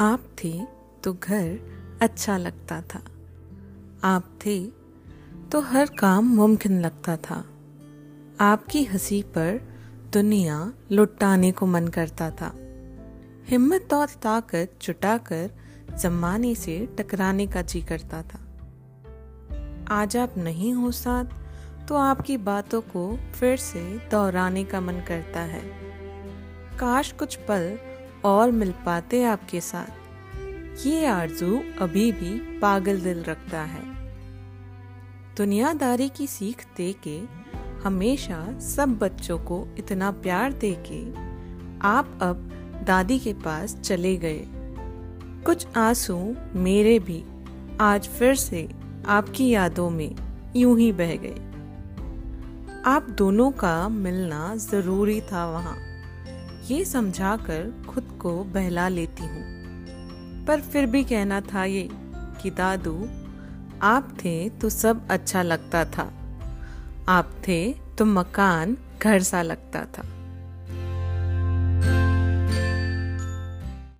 आप थे तो घर अच्छा लगता था। आप थे तो हर काम मुमकिन लगता था। आपकी हँसी पर दुनिया लुटाने को मन करता था। हिम्मत और ताकत जुटाकर जमाने से टकराने का जी करता था। आज आप नहीं हो साथ तो आपकी बातों को फिर से दोहराने का मन करता है। काश कुछ पल और मिल पाते आपके साथ। ये आरज़ू अभी भी पागल दिल रखता है। दुनियादारी की सीख दे के हमेशा सब बच्चों को इतना प्यार दे के आप अब दादी के पास चले गए। कुछ आँसू मेरे भी आज फिर से आपकी यादों में यूँ ही बह गए। आप दोनों का मिलना ज़रूरी था वहाँ। ये समझाकर खुद को बहला लेती हूँ। पर फिर भी कहना था ये कि, दादू, आप थे तो सब अच्छा लगता था। आप थे तो मकान घर सा लगता था।